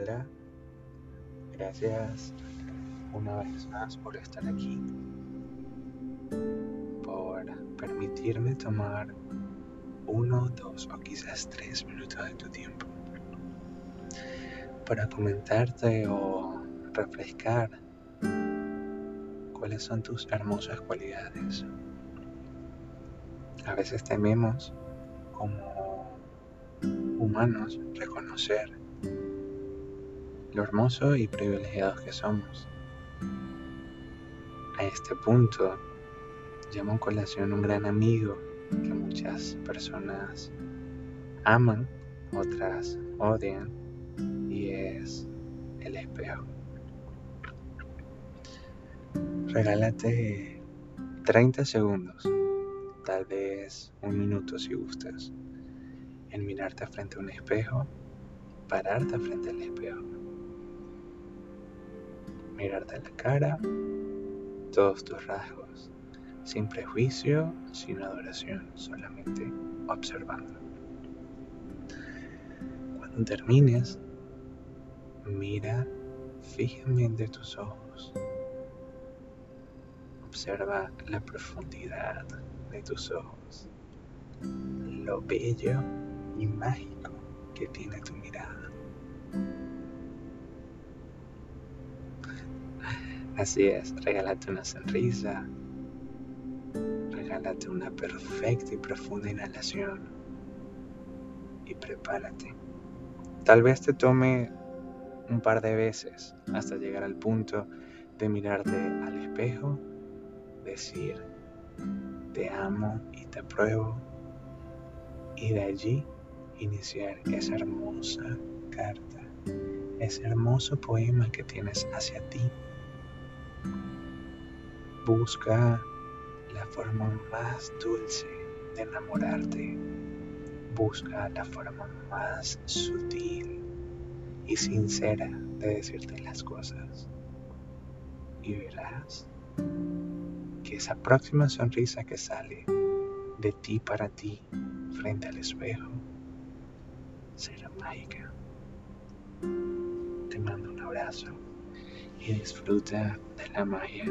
Hola, gracias una vez más por estar aquí, por permitirme tomar uno, dos o quizás tres minutos de tu tiempo para comentarte o refrescar cuáles son tus hermosas cualidades. A veces tememos como humanos reconocer lo hermoso y privilegiados que somos. A este punto llamo en colación un gran amigo que muchas personas aman, otras odian, y es el espejo. Regálate 30 segundos, tal vez un minuto si gustas, en mirarte frente a un espejo, pararte frente al espejo, mirarte a la cara, todos tus rasgos, sin prejuicio, sin adoración, solamente observando. Cuando termines, mira fijamente tus ojos. Observa la profundidad de tus ojos, lo bello y mágico que tiene tu mirada. Así es, regálate una sonrisa, regálate una perfecta y profunda inhalación y prepárate. Tal vez te tome un par de veces hasta llegar al punto de mirarte al espejo decir, te amo y te apruebo, y de allí iniciar esa hermosa carta, ese hermoso poema que tienes hacia ti. Busca la forma más dulce de enamorarte. Busca la forma más sutil y sincera de decirte las cosas. Y verás que esa próxima sonrisa que sale de ti para ti frente al espejo será mágica. Te mando un abrazo y disfruta de la magia.